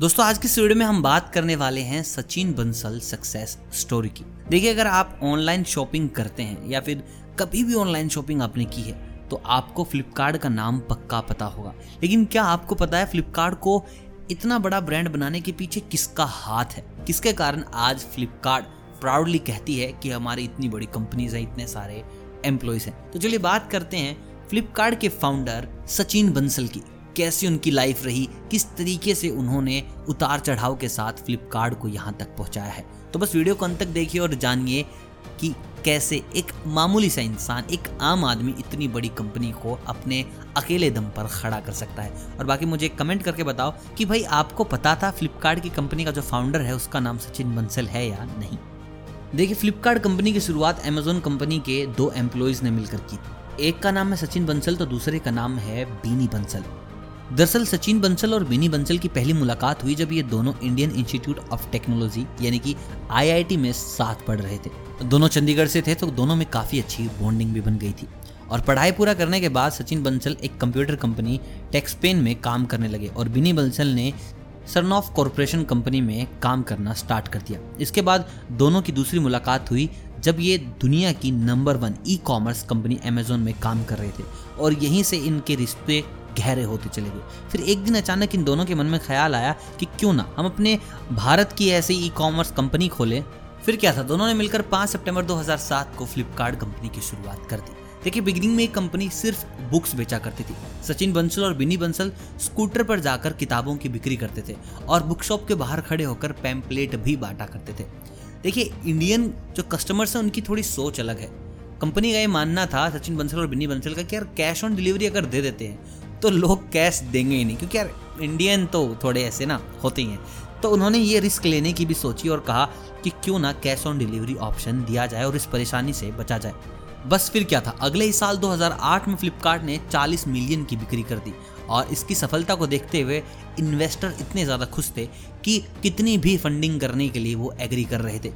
दोस्तों, आज की वीडियो में हम बात करने वाले हैं सचिन बंसल सक्सेस स्टोरी की। देखिए, अगर आप ऑनलाइन शॉपिंग करते हैं या फिर कभी भी ऑनलाइन शॉपिंग आपने की है तो आपको फ्लिपकार्ट का नाम पक्का पता होगा। लेकिन क्या आपको पता है फ्लिपकार्ट को इतना बड़ा ब्रांड बनाने के पीछे किसका हाथ है? किसके कारण आज फ्लिपकार्ट प्राउडली कहती है कि हमारी इतनी बड़ी कंपनीज़ हैं, इतने सारे एम्प्लॉयज़ हैं। तो चलिए बात करते हैं फ्लिपकार्ट के फाउंडर सचिन बंसल की। कैसी उनकी लाइफ रही, किस तरीके से उन्होंने उतार चढ़ाव के साथ फ्लिपकार्ट को यहाँ तक पहुँचाया है। तो बस वीडियो को अंत तक देखिए और जानिए कि कैसे एक मामूली सा इंसान, एक आम आदमी इतनी बड़ी कंपनी को अपने अकेले दम पर खड़ा कर सकता है। और बाकी मुझे कमेंट करके बताओ कि भाई, आपको पता था फ्लिपकार्ट की कंपनी का जो फाउंडर है, उसका नाम सचिन बंसल है या नहीं? देखिए फ्लिपकार्ट कंपनी की शुरुआत अमेजोन कंपनी के दो एम्प्लॉयज़ ने मिलकर की एक का नाम है सचिन बंसल तो दूसरे का नाम है बीनी बंसल। दरअसल सचिन बंसल और बिनी बंसल की पहली मुलाकात हुई जब ये दोनों इंडियन इंस्टीट्यूट ऑफ़ टेक्नोलॉजी, यानी कि आईआईटी में साथ पढ़ रहे थे। दोनों चंडीगढ़ से थे तो दोनों में काफ़ी अच्छी बॉन्डिंग भी बन गई थी। और पढ़ाई पूरा करने के बाद सचिन बंसल एक कंप्यूटर कंपनी टेक्सपेन में काम करने लगे और बिनी बंसल ने सरनॉफ कॉरपोरेशन कंपनी में काम करना स्टार्ट कर दिया। इसके बाद दोनों की दूसरी मुलाकात हुई जब ये दुनिया की number one e commerce company Amazon में काम कर रहे थे। और यहीं से इनके रिश्ते गहरे होते चले गए। फिर एक दिन अचानक इन दोनों के मन में ख्याल आया कि क्यों ना, हम अपने भारत की ऐसी ई कॉमर्स कंपनी खोलें। फिर क्या था, दोनों ने मिलकर 5 सितंबर 2007 को फ्लिपकार्ट कंपनी की शुरुआत कर दी। देखिए बिगिनिंग में एक कंपनी सिर्फ़ बुक्स बेचा करती थी। सचिन बंसल और बिनी बंसल स्कूटर पर जाकर किताबों की बिक्री करते थे और बुक शॉप के बाहर खड़े होकर पैम्पलेट भी बांटा करते थे। देखिए इंडियन जो कस्टमर्स हैं, उनकी थोड़ी सोच अलग है। कंपनी का ये मानना था सचिन बंसल और बिनी बंसल का कि यार कैश ऑन डिलीवरी अगर दे देते हैं तो लोग कैश देंगे ही नहीं, क्योंकि यार इंडियन तो थोड़े ऐसे ना होते ही हैं। तो उन्होंने ये रिस्क लेने की भी सोची और कहा कि क्यों ना कैश ऑन डिलीवरी ऑप्शन दिया जाए और इस परेशानी से बचा जाए। बस फिर क्या था? अगले ही साल 2008 में फ्लिपकार्ट ने 40 मिलियन की बिक्री कर दी और इसकी सफलता को देखते हुए इन्वेस्टर इतने ज़्यादा खुश थे कि कितनी भी फंडिंग करने के लिए वो एग्री कर रहे थे।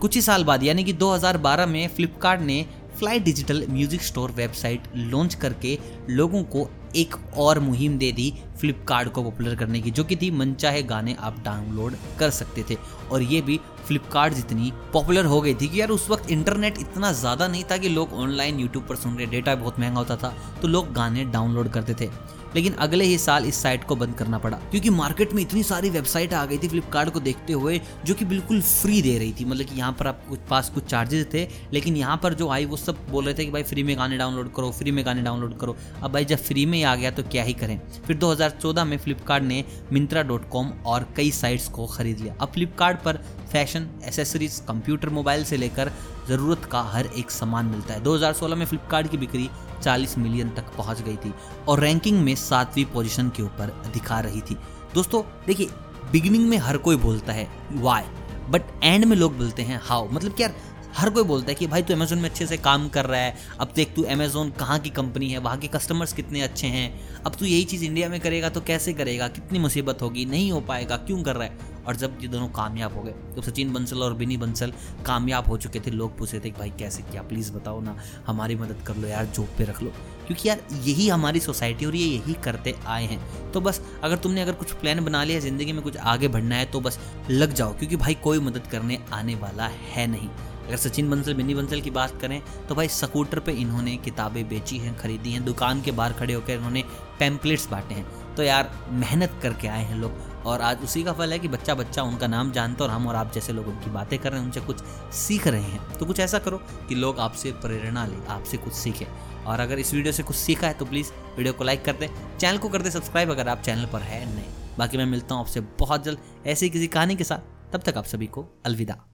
कुछ ही साल बाद, यानी कि 2012 में फ्लिपकार्ट ने fly digital music store website launch करके लोगों को एक और मुहिम दे दी फ्लिपकार्ट को पॉपुलर करने की, जो कि थी मनचाहे गाने आप डाउनलोड कर सकते थे। और ये भी फ्लिपकार्ट जितनी पॉपुलर हो गई थी कि यार उस वक्त इंटरनेट इतना ज़्यादा नहीं था कि लोग ऑनलाइन यूट्यूब पर सुन रहे, डेटा बहुत महँगा होता था तो लोग गाने डाउनलोड करते थे। लेकिन अगले ही साल इस साइट को बंद करना पड़ा। क्योंकि मार्केट में इतनी सारी वेबसाइट आ गई थी फ्लिपकार्ट को देखते हुए, जो कि बिल्कुल फ्री दे रही थी। मतलब कि यहाँ पर आपके पास कुछ चार्जेस थे, लेकिन यहाँ पर जो आई वो सब बोल रहे थे कि भाई फ्री में गाने डाउनलोड करो फ्री में गाने डाउनलोड करो। अब भाई जब फ्री में ही आ गया तो क्या ही करें? फिर 2014 में फ्लिपकार्ट ने मिंत्रा और कई साइट्स को खरीद लिया। अब फ्लिपकार्ट पर फ़ैशन एसेसरीज कंप्यूटर मोबाइल से लेकर ज़रूरत का हर एक सामान मिलता है। 2016 में फ्लिपकार्ट की बिक्री 40 मिलियन तक पहुँच गई थी और रैंकिंग में सातवीं पोजीशन के ऊपर दिखा रही थी। दोस्तों, देखिए, बिगिनिंग में हर कोई बोलता है वाई बट एंड में लोग बोलते हैं हाउ मतलब क्या हर कोई बोलता है कि भाई तू अमेजोन में अच्छे से काम कर रहा है, अब देख तू अमेजोन कहाँ की कंपनी है, वहाँ के कस्टमर्स कितने अच्छे हैं, अब तू यही चीज़ इंडिया में करेगा तो कैसे करेगा, कितनी मुसीबत होगी, नहीं हो पाएगा, क्यों कर रहा है? और जब ये दोनों कामयाब हो गए तो सचिन बंसल और बिनी बंसल कामयाब हो चुके थे, लोग पूछे थे कि भाई कैसे किया प्लीज़ बताओ ना, हमारी मदद कर लो यार जॉब पे रख लो। क्योंकि यार यही हमारी सोसाइटी और ये यही करते आए हैं। तो बस, अगर तुमने अगर कुछ प्लान बना लिया, ज़िंदगी में कुछ आगे बढ़ना है तो बस लग जाओ, क्योंकि भाई कोई मदद करने आने वाला है नहीं। अगर सचिन बंसल मिनी बंसल की बात करें तो भाई स्कूटर पे इन्होंने किताबें बेची हैं, खरीदी हैं, दुकान के बाहर खड़े होकर इन्होंने पैम्पलेट्स बांटे हैं। तो यार, मेहनत करके आए हैं लोग। और आज उसी का फल है कि बच्चा बच्चा उनका नाम जानता और हम और आप जैसे लोग उनकी बातें कर रहे हैं, उनसे कुछ सीख रहे हैं। तो कुछ ऐसा करो कि लोग आपसे प्रेरणा लें, आपसे कुछ सीखें। और अगर इस वीडियो से कुछ सीखा है तो प्लीज़ वीडियो को लाइक कर दें चैनल को कर दें सब्सक्राइब अगर आप चैनल पर है नहीं। बाकी मैं मिलता हूँ आपसे बहुत जल्द ऐसी किसी कहानी के साथ। तब तक आप सभी को अलविदा।